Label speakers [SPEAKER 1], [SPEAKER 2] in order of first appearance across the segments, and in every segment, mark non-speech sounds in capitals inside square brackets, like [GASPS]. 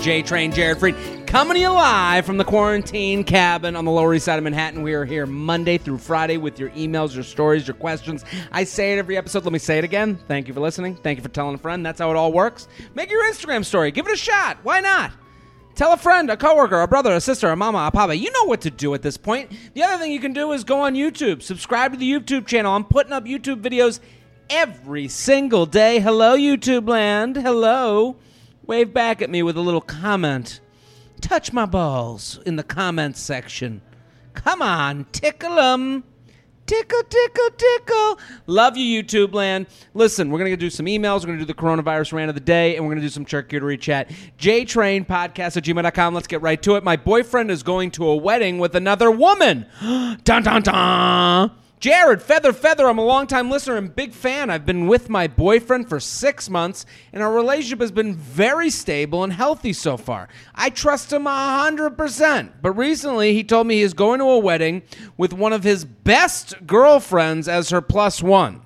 [SPEAKER 1] J Train Jared Freid coming to you live from the quarantine cabin on the Lower East Side of Manhattan. We are here Monday through Friday with your emails, your stories, your questions. I say it every episode. Let me say it again. Thank you for listening. Thank you for telling a friend. That's how it all works. Make your Instagram story. Give it a shot. Why not? Tell a friend, a coworker, a brother, a sister, a mama, a papa. You know what to do at this point. The other thing you can do is go on YouTube. Subscribe to the YouTube channel. I'm putting up YouTube videos every single day. Hello, YouTube land. Hello. Wave back at me with a little comment. Touch my balls in the comments section. Come on, tickle 'em. Tickle, tickle, tickle. Love you, YouTube land. Listen, we're going to do some emails. We're going to do the coronavirus rant of the day, and we're going to do some charcuterie chat. JTrain podcast at gmail.com. Let's get right to it. My boyfriend is going to a wedding with another woman. [GASPS] dun, dun, dun. Jared, Feather Feather, I'm a longtime listener and big fan. I've been with my boyfriend for six months, and our relationship has been very stable and healthy so far. I trust him 100%. But recently, he told me he is going to a wedding with one of his best girlfriends as her plus one.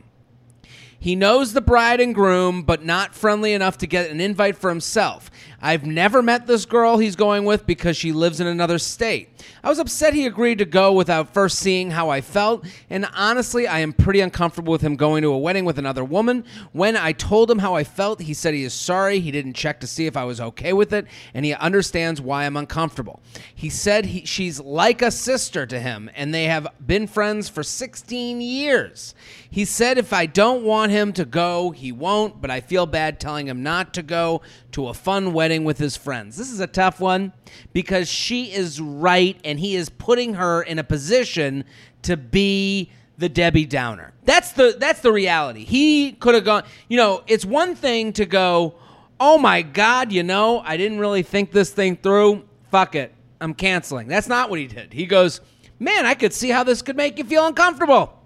[SPEAKER 1] He knows the bride and groom, but not friendly enough to get an invite for himself. I've never met this girl he's going with because she lives in another state. I was upset he agreed to go without first seeing how I felt, and honestly, I am pretty uncomfortable with him going to a wedding with another woman. When I told him how I felt, he said he is sorry, he didn't check to see if I was okay with it, and he understands why I'm uncomfortable. He said he, she's like a sister to him, and they have been friends for 16 years. He said if I don't want him to go, he won't, but I feel bad telling him not to go to a fun wedding with his friends. This is a tough one because she is right and he is putting her in a position to be the Debbie Downer. That's the that's the reality. He could have gone, you know, it's one thing to go, "Oh my god, you know, I didn't really think this thing through. Fuck it. I'm canceling." That's not what he did. He goes, "Man, I could see how this could make you feel uncomfortable."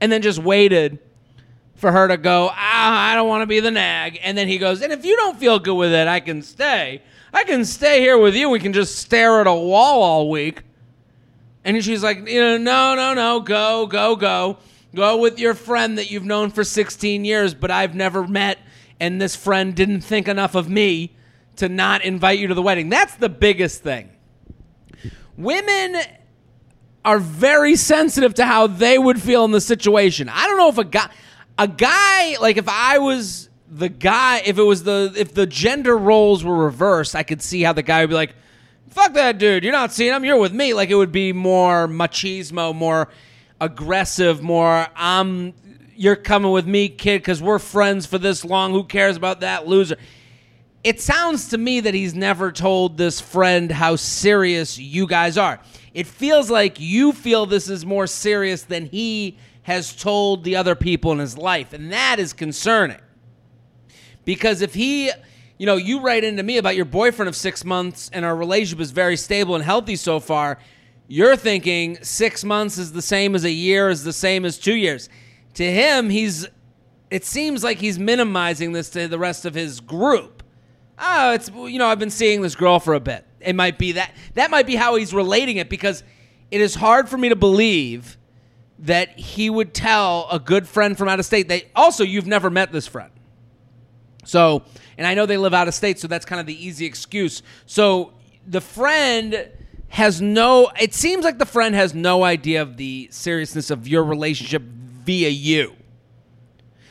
[SPEAKER 1] And then just waited for her to go, ah, I don't want to be the nag. And then he goes, and if you don't feel good with it, I can stay. I can stay here with you. We can just stare at a wall all week. And she's like, you know, no, no, no, go, go, go. Go with your friend that you've known for 16 years, but I've never met, and this friend didn't think enough of me to not invite you to the wedding. That's the biggest thing. Women are very sensitive to how they would feel in the situation. I don't know if a guy a guy like if I was the guy, if it was the if the gender roles were reversed, I could see how the guy would be like, "Fuck that dude, you're not seeing him, you're with me." Like it would be more machismo, more aggressive, more I'm you're coming with me, kid, because we're friends for this long. Who cares about that loser? It sounds to me that he's never told this friend how serious you guys are. It feels like you feel this is more serious than he has told the other people in his life. And that is concerning. Because if he, you know, you write into me about your boyfriend of six months and our relationship is very stable and healthy so far, you're thinking six months is the same as a year, is the same as two years. To him, he's, it seems like he's minimizing this to the rest of his group. Oh, it's, you know, I've been seeing this girl for a bit. It might be that, that might be how he's relating it because it is hard for me to believe that he would tell a good friend from out of state that also you've never met this friend. So, and I know they live out of state, so that's kind of the easy excuse. So the friend has no, it seems like the friend has no idea of the seriousness of your relationship via you.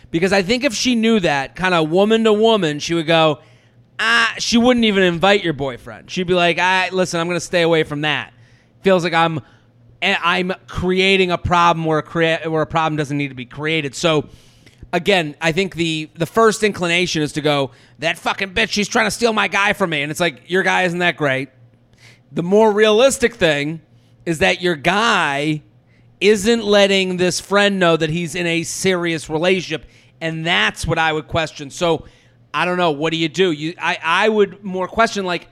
[SPEAKER 1] Because I think if she knew that, kind of woman to woman, she would go, ah, she wouldn't even invite your boyfriend. She'd be like, ah, listen, I'm going to stay away from that. Feels like I'm I'm creating a problem where a crea- where a problem doesn't need to be created. So again, I think the the first inclination is to go that fucking bitch. She's trying to steal my guy from me, and it's like your guy isn't that great. The more realistic thing is that your guy isn't letting this friend know that he's in a serious relationship, and that's what I would question. So I don't know. What do you do? You, I, I would more question like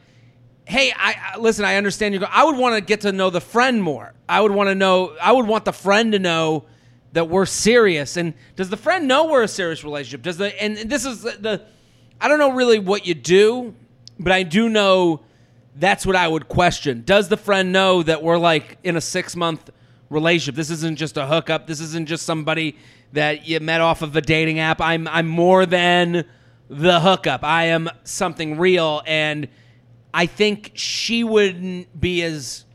[SPEAKER 1] hey, I, listen, I understand you. I would want to get to know the friend more. I would want to know. I would want the friend to know that we're serious. And does the friend know we're a serious relationship? Does the and this is the, the I don't know really what you do, but I do know that's what I would question. Does the friend know that we're like in a six month relationship? This isn't just a hookup. This isn't just somebody that you met off of a dating app. I'm I'm more than the hookup. I am something real, and I think she wouldn't be as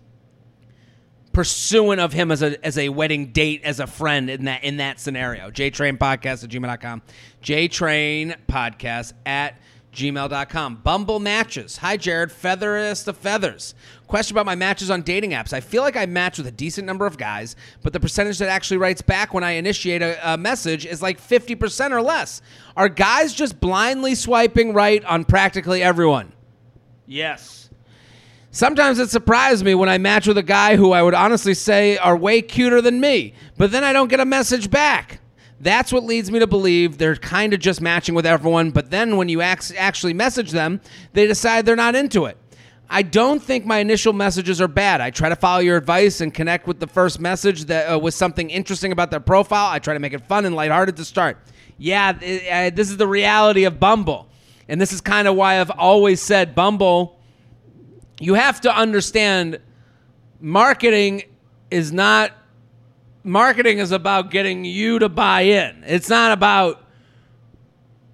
[SPEAKER 1] pursuant of him as a as a wedding date as a friend in that in that scenario. JTrain Podcast at gmail.com. JTrain Podcast at gmail.com. Bumble matches. Hi, Jared. Featherest of feathers. Question about my matches on dating apps. I feel like I match with a decent number of guys, but the percentage that actually writes back when I initiate a, a message is like 50% or less. Are guys just blindly swiping right on practically everyone? Yes. Sometimes it surprises me when I match with a guy who I would honestly say are way cuter than me, but then I don't get a message back. That's what leads me to believe they're kind of just matching with everyone, but then when you actually message them, they decide they're not into it. I don't think my initial messages are bad. I try to follow your advice and connect with the first message that uh, was something interesting about their profile. I try to make it fun and lighthearted to start. Yeah, uh, this is the reality of Bumble. And this is kind of why I've always said Bumble, you have to understand marketing is not marketing is about getting you to buy in. It's not about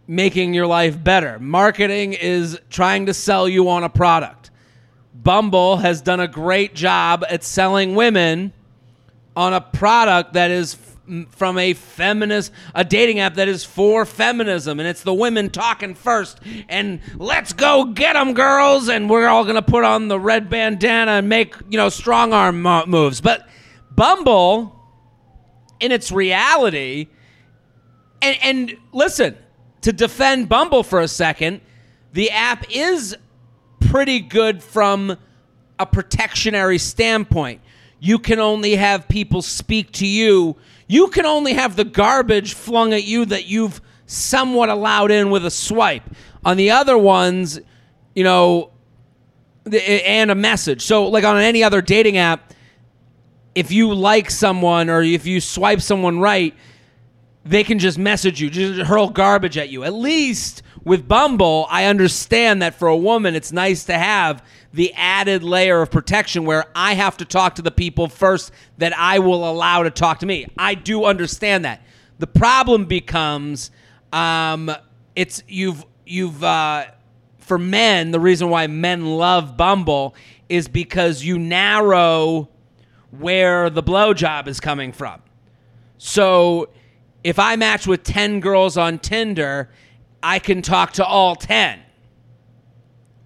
[SPEAKER 1] making your life better. Marketing is trying to sell you on a product. Bumble has done a great job at selling women on a product that is from a feminist a dating app that is for feminism and it's the women talking first and let's go get them girls and we're all to put on the red bandana and make you know strong arm moves but bumble in its reality. And, and listen, to defend Bumble for a second, the app is pretty good from a protectionary standpoint. You can only have people speak to you. You can only have the garbage flung at you that you've somewhat allowed in with a swipe. On the other ones, you know, and a message. So, like on any other dating app, if you like someone or if you swipe someone right, they can just message you, just hurl garbage at you. At least with Bumble, I understand that for a woman, it's nice to have the added layer of protection where I have to talk to the people first that I will allow to talk to me. I do understand that. The problem becomes, um, it's you've you've uh, for men. The reason why men love Bumble is because you narrow where the blowjob is coming from. So if I match with 10 girls on Tinder, I can talk to all 10.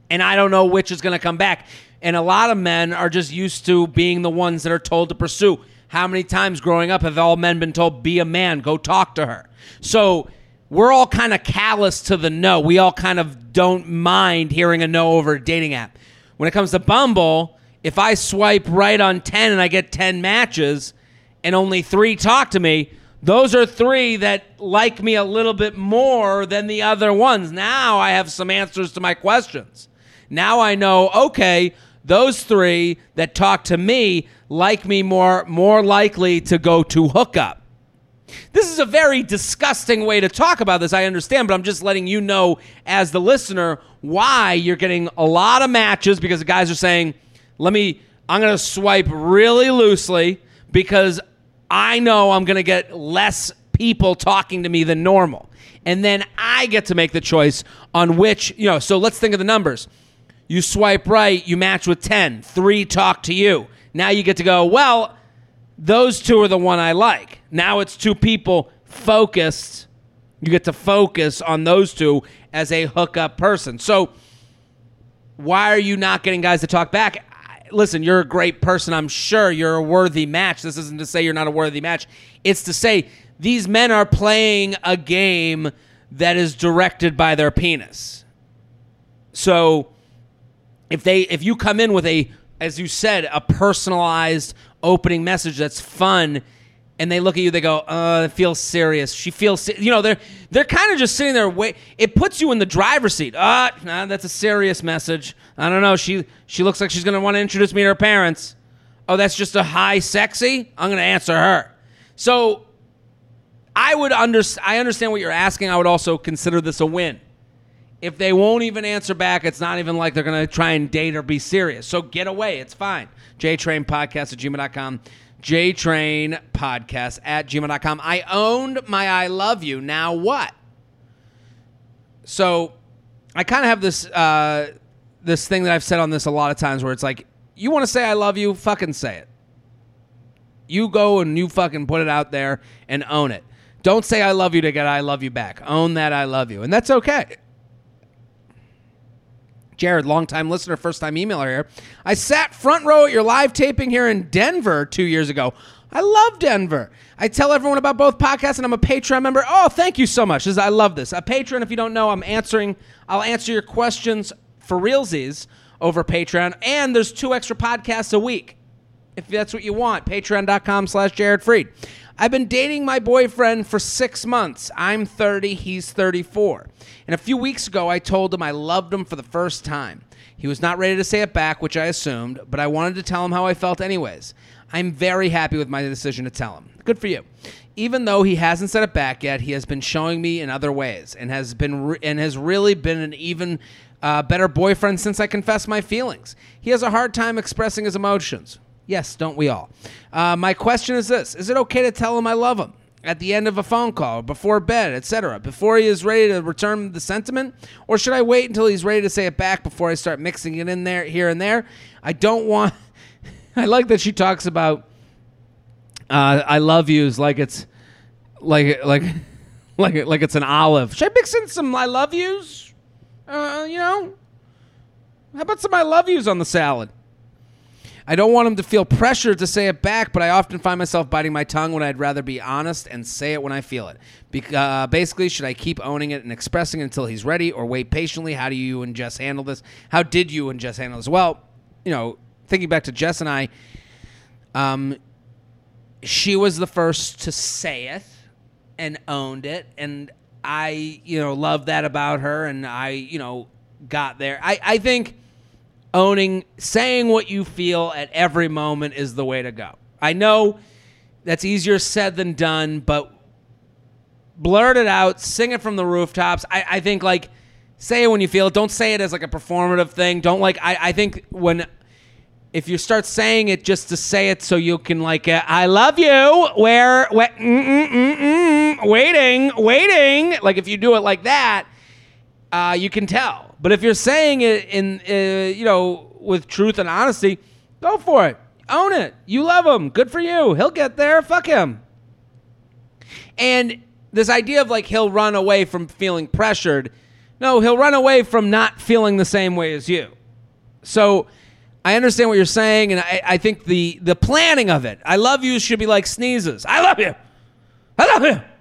[SPEAKER 1] And I don't know which is going to come back. And a lot of men are just used to being the ones that are told to pursue. How many times growing up have all men been told, be a man, go talk to her? So we're all kind of callous to the no. We all kind of don't mind hearing a no over a dating app. When it comes to Bumble, if I swipe right on 10 and I get 10 matches and only three talk to me, those are three that like me a little bit more than the other ones. Now I have some answers to my questions. Now I know, okay, those three that talk to me like me more more likely to go to hookup. This is a very disgusting way to talk about this, I understand, but I'm just letting you know as the listener why you're getting a lot of matches because the guys are saying, let me, I'm going to swipe really loosely because I know I'm going to get less people talking to me than normal. And then I get to make the choice on which, you know, so let's think of the numbers. You swipe right, you match with 10, three talk to you. Now you get to go, well, those two are the one I like. Now it's two people focused. You get to focus on those two as a hookup person. So, why are you not getting guys to talk back? Listen, you're a great person. I'm sure you're a worthy match. This isn't to say you're not a worthy match. It's to say these men are playing a game that is directed by their penis. So if they if you come in with a as you said, a personalized opening message that's fun and they look at you, they go, "Uh, it feels serious." She feels, you know, they're they're kind of just sitting there. Wait, it puts you in the driver's seat. Ah, uh, nah, that's a serious message. I don't know. She she looks like she's gonna want to introduce me to her parents. Oh, that's just a high sexy. I'm gonna answer her. So, I would under I understand what you're asking. I would also consider this a win. If they won't even answer back, it's not even like they're gonna try and date or be serious. So get away. It's fine. JTrain Podcast at gmail.com. JTrain Podcast at gmail.com. I owned my I Love You. Now what? So I kind of have this uh, this thing that I've said on this a lot of times where it's like, you want to say I love you, fucking say it. You go and you fucking put it out there and own it. Don't say I love you to get I love you back. Own that I love you. And that's okay. Jared, longtime listener, first time emailer here. I sat front row at your live taping here in Denver two years ago. I love Denver. I tell everyone about both podcasts, and I'm a Patreon member. Oh, thank you so much. This- I love this. A Patreon, if you don't know, I'm answering. I'll answer your questions for realsies over Patreon, and there's two extra podcasts a week if that's what you want. Patreon.com slash Jared Freid. I've been dating my boyfriend for six months. I'm 30, he's 34. And a few weeks ago, I told him I loved him for the first time. He was not ready to say it back, which I assumed, but I wanted to tell him how I felt anyways. I'm very happy with my decision to tell him. Good for you. Even though he hasn't said it back yet, he has been showing me in other ways and has been re- and has really been an even uh, better boyfriend since I confessed my feelings. He has a hard time expressing his emotions. Yes, don't we all? Uh, my question is this: Is it okay to tell him I love him at the end of a phone call, before bed, etc., before he is ready to return the sentiment, or should I wait until he's ready to say it back before I start mixing it in there, here and there? I don't want. [LAUGHS] I like that she talks about uh, "I love yous" like it's like like [LAUGHS] like like it's an olive. Should I mix in some "I love yous"? Uh, you know, how about some "I love yous" on the salad? I don't want him to feel pressured to say it back, but I often find myself biting my tongue when I'd rather be honest and say it when I feel it. Bec- uh, basically, should I keep owning it and expressing it until he's ready, or wait patiently? How do you and Jess handle this? How did you and Jess handle this? Well, you know, thinking back to Jess and I, um, she was the first to say it and owned it, and I, you know, love that about her, and I, you know, got there. I, I think owning saying what you feel at every moment is the way to go. I know that's easier said than done, but blurt it out, sing it from the rooftops. I, I think like say it when you feel it. Don't say it as like a performative thing. Don't like I, I think when if you start saying it just to say it so you can like uh, I love you where, where mm, mm, mm, mm, waiting waiting like if you do it like that uh, you can tell. But if you're saying it in, uh, you know, with truth and honesty, go for it. Own it. You love him. Good for you. He'll get there. Fuck him. And this idea of like he'll run away from feeling pressured. No, he'll run away from not feeling the same way as you. So I understand what you're saying, and I, I think the the planning of it. I love you should be like sneezes. I love you. I love you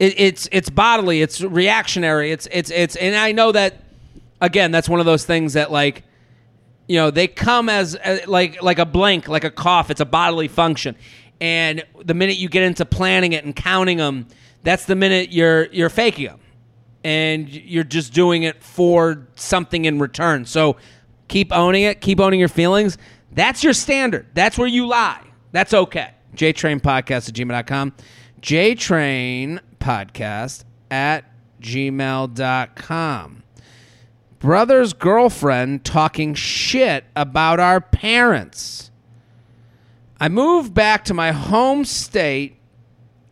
[SPEAKER 1] it, it's it's bodily, it's reactionary, it's it's it's, and I know that again, that's one of those things that like, you know, they come as, as like like a blank, like a cough. It's a bodily function, and the minute you get into planning it and counting them, that's the minute you're you're faking them, and you're just doing it for something in return. So keep owning it, keep owning your feelings. That's your standard. That's where you lie. That's okay. JTrainPodcast at gmail.com. JTrain podcast at gmail.com. Brother's girlfriend talking shit about our parents. I moved back to my home state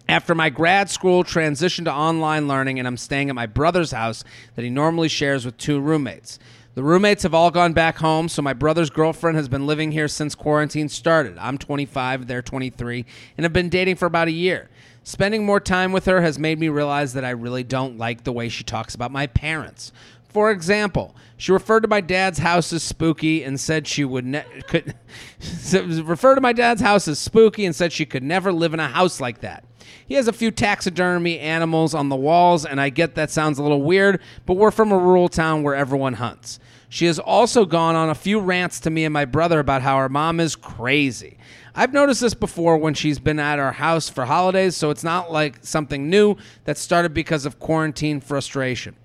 [SPEAKER 1] after my grad school transitioned to online learning, and I'm staying at my brother's house that he normally shares with two roommates. The roommates have all gone back home, so my brother's girlfriend has been living here since quarantine started. I'm 25, they're 23, and have been dating for about a year. Spending more time with her has made me realize that I really don't like the way she talks about my parents. For example, she referred to my dad's house as spooky and said she would ne- could [LAUGHS] refer to my dad's house as spooky and said she could never live in a house like that. He has a few taxidermy animals on the walls, and I get that sounds a little weird, but we're from a rural town where everyone hunts. She has also gone on a few rants to me and my brother about how her mom is crazy. I've noticed this before when she's been at our house for holidays, so it's not like something new that started because of quarantine frustration.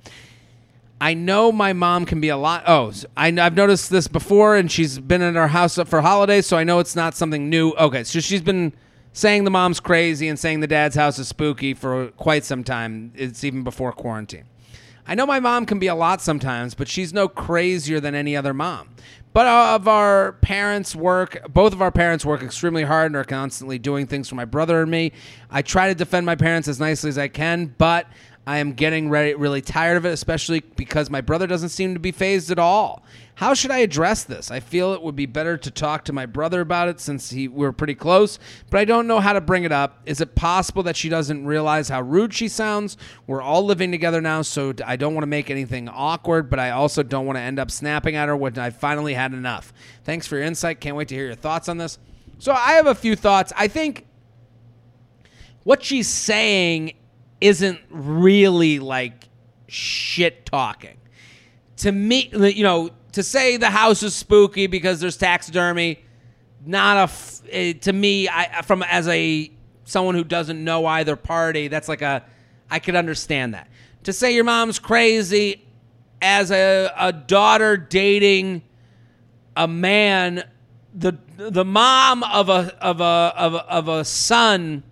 [SPEAKER 1] I know my mom can be a lot. Oh, I, have noticed this before, and she's been in our house for holidays, so I know it's not something new. Okay, so she's been saying the mom's crazy and saying the dad's house is spooky for quite some time. It's even before quarantine. I know my mom can be a lot sometimes, but she's no crazier than any other mom. But of our parents work, both of our parents work extremely hard and are constantly doing things for my brother and me. I try to defend my parents as nicely as I can, but I am getting ready, really tired of it, especially because my brother doesn't seem to be phased at all. How should I address this? I feel it would be better to talk to my brother about it since he we're pretty close, but I don't know how to bring it up. Is it possible that she doesn't realize how rude she sounds? We're all living together now, so I don't want to make anything awkward, but I also don't want to end up snapping at her when I finally had enough. Thanks for your insight. Can't wait to hear your thoughts on this. So I have a few thoughts. I think what she's saying isn't really like shit talking. To me, you know, to say the house is spooky because there's taxidermy, not a f- eh, to me. I from as a someone who doesn't know either party, that's like a I could understand that. To say your mom's crazy as a a daughter dating a man, the the mom of a of a of a, of a son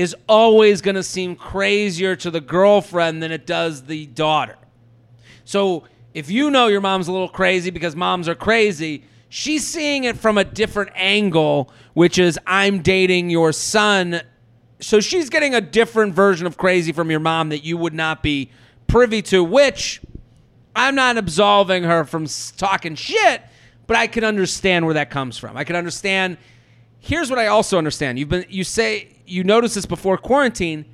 [SPEAKER 1] is always going to seem crazier to the girlfriend than it does the daughter. So if you know your mom's a little crazy because moms are crazy, she's seeing it from a different angle, which is I'm dating your son. So she's getting a different version of crazy from your mom that you would not be privy to, which I'm not absolving her from talking shit, but I can understand where that comes from. I can understand. Here's what I also understand. You've been you say you noticed this before quarantine.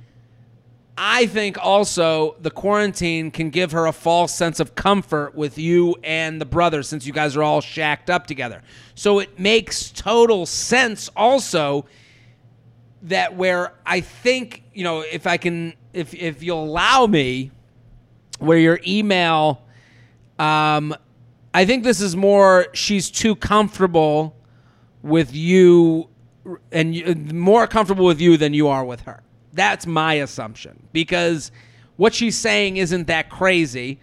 [SPEAKER 1] I think also the quarantine can give her a false sense of comfort with you and the brother since you guys are all shacked up together. So it makes total sense also that where I think, you know, if I can if if you'll allow me where your email um I think this is more she's too comfortable with you and you, more comfortable with you than you are with her. That's my assumption because what she's saying isn't that crazy.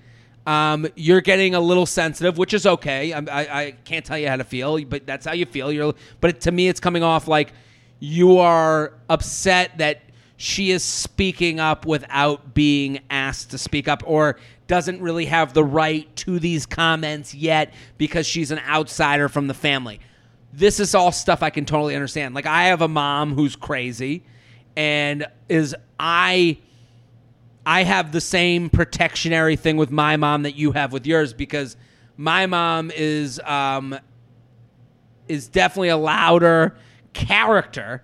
[SPEAKER 1] Um, you're getting a little sensitive, which is okay. I, I, I, can't tell you how to feel, but that's how you feel. You're, but to me, it's coming off like you are upset that she is speaking up without being asked to speak up, or doesn't really have the right to these comments yet because she's an outsider from the family this is all stuff I can totally understand. Like I have a mom who's crazy and is I I have the same protectionary thing with my mom that you have with yours because my mom is um is definitely a louder character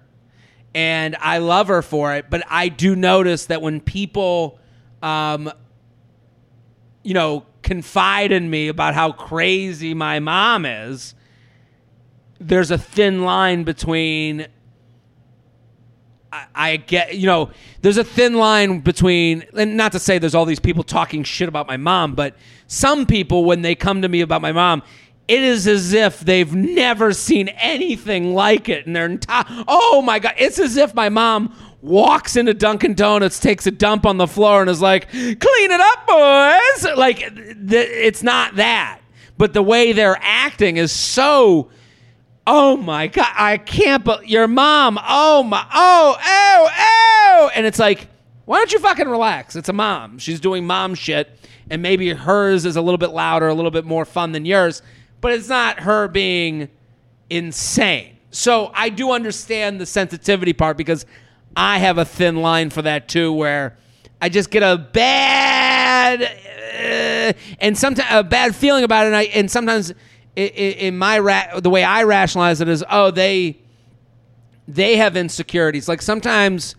[SPEAKER 1] and I love her for it, but I do notice that when people um you know confide in me about how crazy my mom is, there's a thin line between I, I, get you know there's a thin line between and not to say there's all these people talking shit about my mom but some people when they come to me about my mom it is as if they've never seen anything like it in their entire oh my god it's as if my mom walks into Dunkin' Donuts, takes a dump on the floor, and is like, "Clean it up, boys!" Like, th- it's not that, but the way they're acting is so oh my god, I can't. But your mom, oh my, oh, oh, oh, and it's like, why don't you fucking relax? It's a mom. She's doing mom shit, and maybe hers is a little bit louder, a little bit more fun than yours, but it's not her being insane. So I do understand the sensitivity part because I have a thin line for that too, where I just get a bad uh, and sometimes a bad feeling about it, and, I, and sometimes in my ra- the way I rationalize it is, oh, they they have insecurities. Like sometimes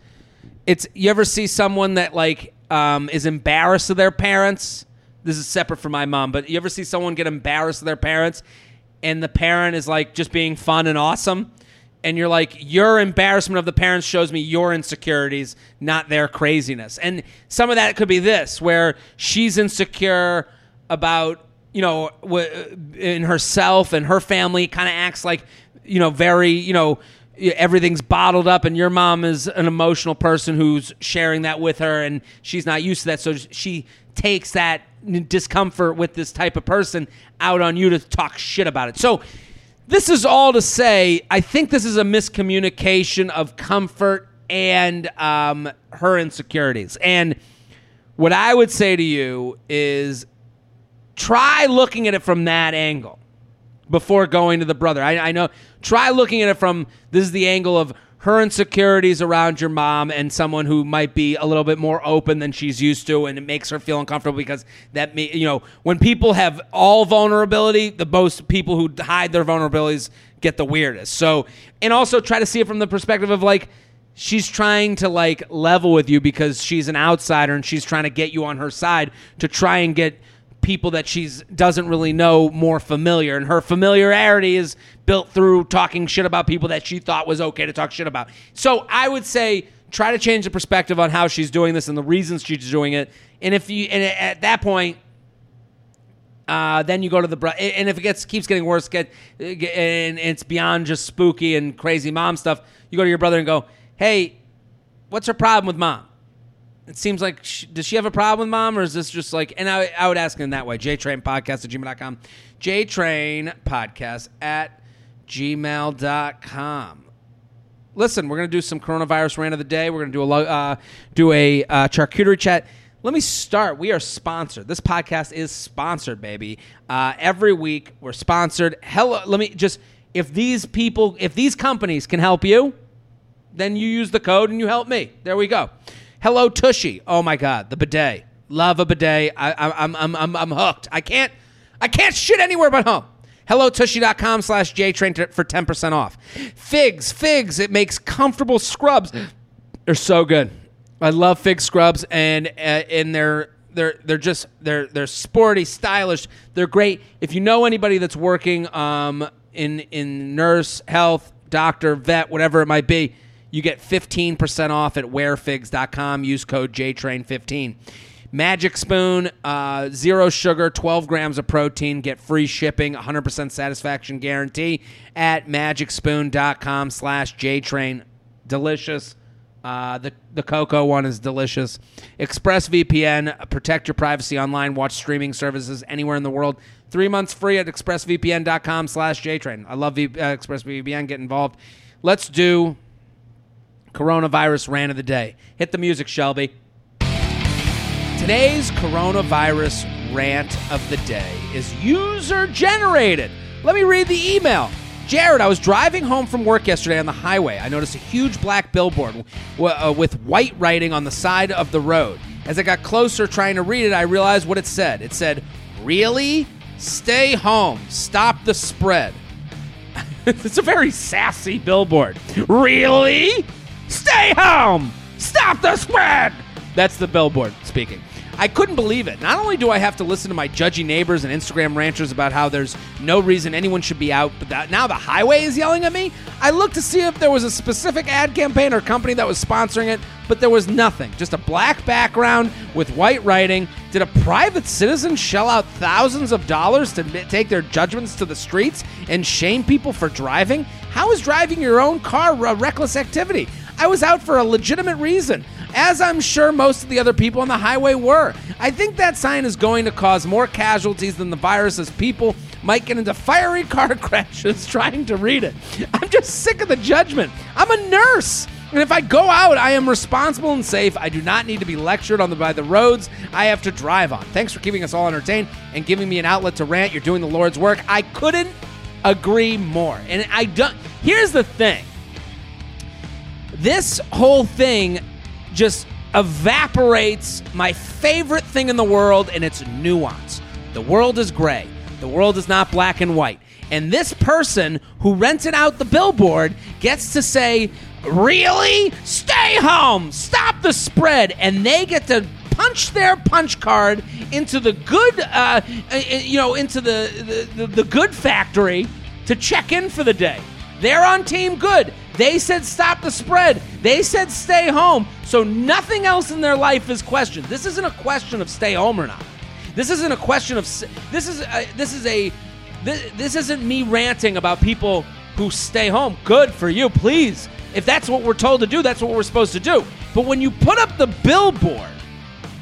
[SPEAKER 1] it's you ever see someone that like um, is embarrassed of their parents. This is separate from my mom, but you ever see someone get embarrassed of their parents, and the parent is like just being fun and awesome, and you're like, your embarrassment of the parents shows me your insecurities, not their craziness. And some of that could be this, where she's insecure about you know, in herself and her family, kind of acts like, you know, very, you know, everything's bottled up and your mom is an emotional person who's sharing that with her and she's not used to that. So she takes that discomfort with this type of person out on you to talk shit about it. So this is all to say i think this is a miscommunication of comfort and um, her insecurities. And what i would say to you is try looking at it from that angle before going to the brother. I, I, know. Try looking at it from this is the angle of her insecurities around your mom and someone who might be a little bit more open than she's used to and it makes her feel uncomfortable because that me you know when people have all vulnerability the most people who hide their vulnerabilities get the weirdest so and also try to see it from the perspective of like she's trying to like level with you because she's an outsider and she's trying to get you on her side to try and get people that she's doesn't really know more familiar. And her familiarity is built through talking shit about people that she thought was okay to talk shit about. So i would say try to change the perspective on how she's doing this and the reasons she's doing it. And if you and at that point uh, then you go to the and if it gets keeps getting worse get and it's beyond just spooky and crazy mom stuff you go to your brother and go hey what's her problem with mom it seems like she, does she have a problem with mom or is this just like and i, I would ask him that way jtrain podcast at gmail.com jtrain podcast at gmail.com listen we're going to do some coronavirus rant of the day we're going to do a uh, do a uh, charcuterie chat let me start. We are sponsored. This podcast is sponsored, baby. Uh, every week we're sponsored. Hello, let me just if these people, if these companies can help you, then you use the code and you help me. There we go. Hello Tushy. Oh my God, the bidet. Love a bidet. I, I, I'm, I'm, I'm, I'm hooked. I can't, I can't shit anywhere but home. HelloTushy.com slash JTrain for 10% off. Figs, Figs. It makes comfortable scrubs. They're so good. I love Fig scrubs, and uh, and they're they're they're just they're they're sporty, stylish. They're great. If you know anybody that's working um, in in nurse, health, doctor, vet, whatever it might be, you get 15% off at wearfigs.com. Use code JTRAIN15. Magic Spoon, uh, zero sugar, 12 grams of protein. Get free shipping, 100% satisfaction guarantee at magicspoon.com slash JTrain. Delicious. Uh, the the cocoa one is delicious. ExpressVPN, protect your privacy online. Watch streaming services anywhere in the world. Three months free at expressvpn.com slash JTrain. I love v- uh, ExpressVPN. Get involved. Let's do coronavirus rant of the day. Hit the music, Shelby. Today's coronavirus rant of the day is user generated. Let me read the email. Jared, I was driving home from work yesterday on the highway. I noticed a huge black billboard uh, with white writing on the side of the road. As I got closer trying to read it, I realized what it said. It said, Really? Stay home. Stop the spread. [LAUGHS] it's a very sassy billboard. Really? Stay home. Stop the spread. That's the billboard speaking. I couldn't believe it. Not only do I have to listen to my judgy neighbors and Instagram ranchers about how there's no reason anyone should be out, but that now the highway is yelling at me, I looked to see if there was a specific ad campaign or company that was sponsoring it, but there was nothing. Just a black background with white writing. Did a private citizen shell out thousands of dollars to take their judgments to the streets and shame people for driving? How is driving your own car a reckless activity? I was out for a legitimate reason as I'm sure most of the other people on the highway were. I think that sign is going to cause more casualties than the virus as people might get into fiery car [LAUGHS] crashes trying to read it. I'm just sick of the judgment. I'm a nurse. And if I go out, I am responsible and safe. I do not need to be lectured on the, by the roads I have to drive on. Thanks for keeping us all entertained and giving me an outlet to rant. You're doing the Lord's work. I couldn't agree more. And I don't. Here's the thing. This whole thing just evaporates my favorite thing in the world, and it's nuance. The world is gray. The world is not black and white. And this person who rented out the billboard gets to say, Really? Stay home! Stop the spread! And they get to punch their punch card into the good, uh, uh you know, into the, the, the good factory to check in for the day. They're on team good. They said stop the spread. They said stay home. So nothing else in their life is questioned. This isn't a question of stay home or not. This isn't a question of this is a, this is a this, this isn't me ranting about people who stay home. Good for you, please. If that's what we're told to do, that's what we're supposed to do. But when you put up the billboard,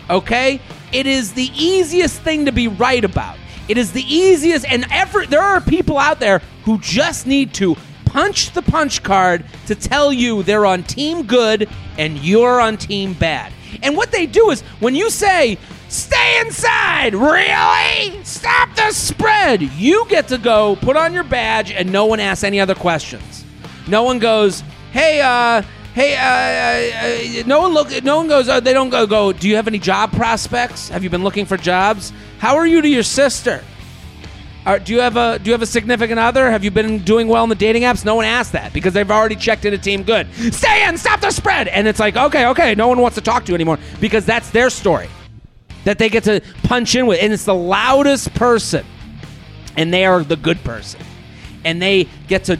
[SPEAKER 1] okay, it is the easiest thing to be right about. It is the easiest, and ever there are people out there who just need to punch the punch card to tell you they're on team good and you're on team bad. And what they do is when you say, Stay inside! Really? Stop the spread! You get to go put on your badge and no one asks any other questions. No one goes, hey, uh, hey, uh, uh, uh, no one look, no one goes. Uh, they don't go. Go. Do you have any job prospects? Have you been looking for jobs? How are you to your sister? Are, do you have a do you have a significant other? Have you been doing well in the dating apps? No one asked that because they've already checked in a team good. Stay in, stop the spread, and it's like okay, okay, no one wants to talk to you anymore because that's their story that they get to punch in with, and it's the loudest person, and they are the good person, and they get to,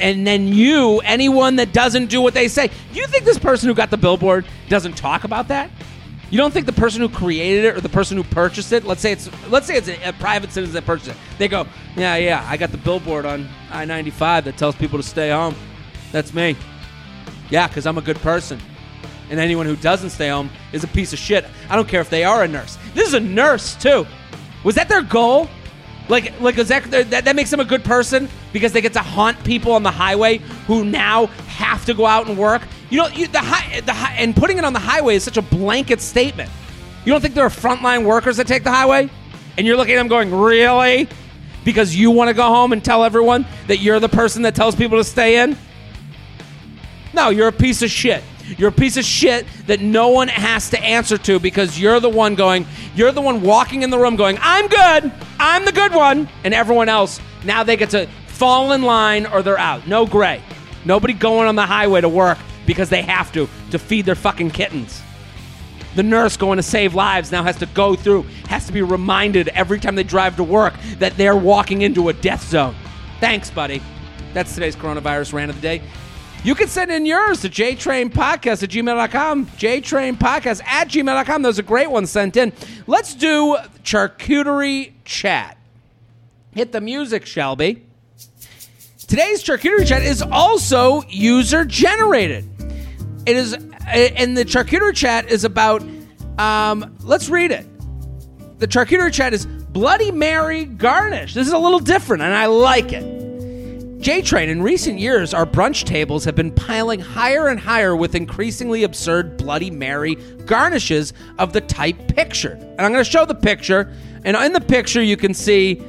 [SPEAKER 1] and then you, anyone that doesn't do what they say, you think this person who got the billboard doesn't talk about that? You don't think the person who created it or the person who purchased it, let's say it's let's say it's a, a private citizen that purchased it, they go, yeah, yeah, I got the billboard on I ninety five that tells people to stay home. That's me. Yeah, because I'm a good person. And anyone who doesn't stay home is a piece of shit. I don't care if they are a nurse. This is a nurse too. Was that their goal? Like, like is that, that that makes them a good person because they get to haunt people on the highway who now have to go out and work. You know, you, the high, the high, and putting it on the highway is such a blanket statement. You don't think there are frontline workers that take the highway, and you're looking at them going, really? Because you want to go home and tell everyone that you're the person that tells people to stay in? No, you're a piece of shit. You're a piece of shit that no one has to answer to because you're the one going, you're the one walking in the room going, I'm good, I'm the good one. And everyone else, now they get to fall in line or they're out. No gray. Nobody going on the highway to work because they have to, to feed their fucking kittens. The nurse going to save lives now has to go through, has to be reminded every time they drive to work that they're walking into a death zone. Thanks, buddy. That's today's coronavirus rant of the day. You can send in yours to jtrainpodcast at gmail.com. jtrainpodcast at gmail.com. Those are great ones sent in. Let's do charcuterie chat. Hit the music, Shelby. Today's charcuterie chat is also user generated. It is, and the charcuterie chat is about, um, let's read it. The charcuterie chat is Bloody Mary garnish. This is a little different, and I like it. J Train, in recent years, our brunch tables have been piling higher and higher with increasingly absurd Bloody Mary garnishes of the type pictured. And I'm going to show the picture. And in the picture, you can see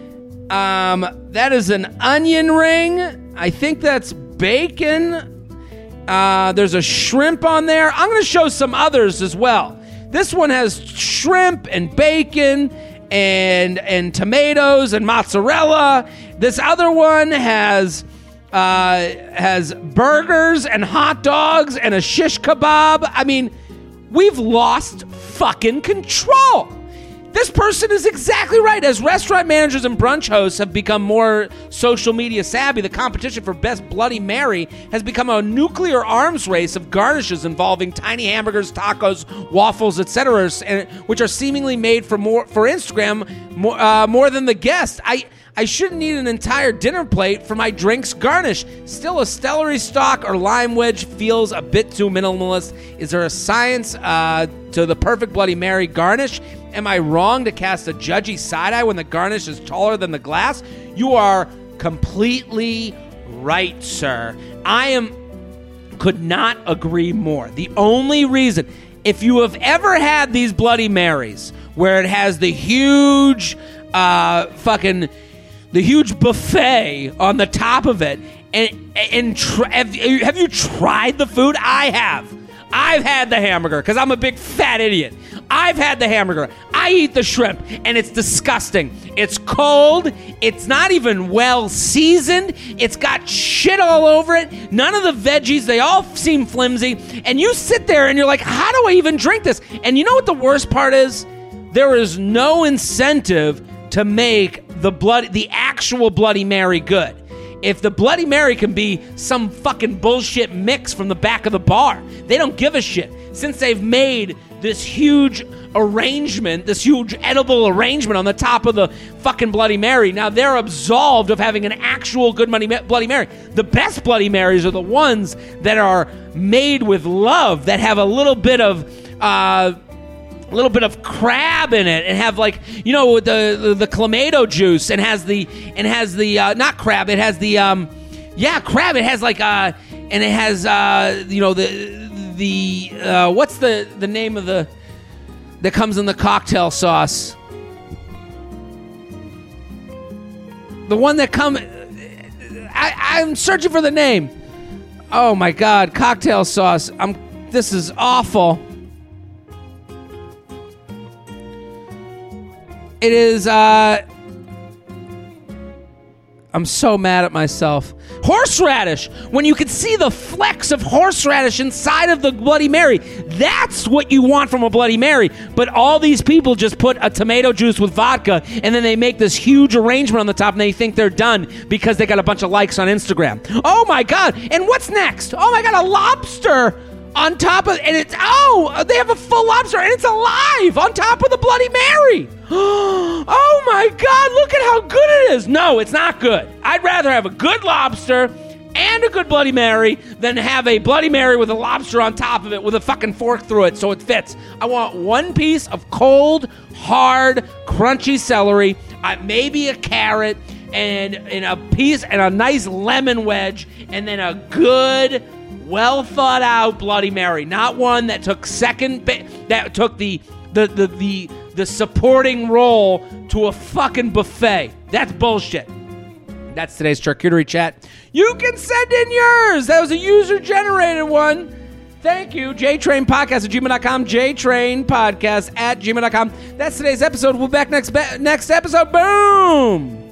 [SPEAKER 1] um, that is an onion ring. I think that's bacon. Uh, there's a shrimp on there. I'm going to show some others as well. This one has shrimp and bacon and and tomatoes and mozzarella. This other one has uh, has burgers and hot dogs and a shish kebab. I mean, we've lost fucking control. This person is exactly right. As restaurant managers and brunch hosts have become more social media savvy, the competition for best Bloody Mary has become a nuclear arms race of garnishes involving tiny hamburgers, tacos, waffles, etc., which are seemingly made for more for Instagram more, uh, more than the guest. I I shouldn't need an entire dinner plate for my drinks garnish. Still, a celery stalk or lime wedge feels a bit too minimalist. Is there a science uh, to the perfect Bloody Mary garnish? Am I wrong to cast a judgy side eye when the garnish is taller than the glass? You are completely right, sir. I am could not agree more. The only reason, if you have ever had these Bloody Marys where it has the huge, uh, fucking the huge buffet on the top of it. And and have, have you tried the food? I have. I've had the hamburger because I'm a big fat idiot. I've had the hamburger. I eat the shrimp, and it's disgusting. It's cold. It's not even well seasoned. It's got shit all over it. None of the veggies, they all seem flimsy. And you sit there and you're like, how do I even drink this? And you know what the worst part is? There is no incentive to make the blood, the actual Bloody Mary good. If the Bloody Mary can be some fucking bullshit mix from the back of the bar, they don't give a shit. Since they've made this huge arrangement, this huge edible arrangement on the top of the fucking Bloody Mary, now they're absolved of having an actual good money Bloody Mary. The best Bloody Marys are the ones that are made with love, that have a little bit of. Uh, a little bit of crab in it and have like you know the the, the clamato juice and has the and has the uh, not crab it has the um yeah crab it has like uh and it has uh you know the the uh, what's the the name of the that comes in the cocktail sauce the one that come I, I'm searching for the name Oh my god, cocktail sauce. I'm this is awful. It is uh I'm so mad at myself. Horseradish! When you can see the flecks of horseradish inside of the Bloody Mary, that's what you want from a Bloody Mary. But all these people just put a tomato juice with vodka and then they make this huge arrangement on the top and they think they're done because they got a bunch of likes on Instagram. Oh my God! And what's next? Oh my God, a lobster! on top of and it's oh they have a full lobster and it's alive on top of the bloody mary [GASPS] oh my god look at how good it is. No it's not good. I'd rather have a good lobster and a good bloody mary than have a bloody mary with a lobster on top of it with a fucking fork through it so it fits. I want one piece of cold hard crunchy celery uh, maybe a carrot and, and a piece and a nice lemon wedge and then a good well thought out Bloody Mary, not one that took second ba- that took the the the the the supporting role to a fucking buffet. That's bullshit. That's today's charcuterie chat. You can send in yours. That was a user generated one. Thank you. JTrain Podcast at gmail.com. JTrain Podcast at gmail.com. That's today's episode. We'll be back next, next episode. Boom.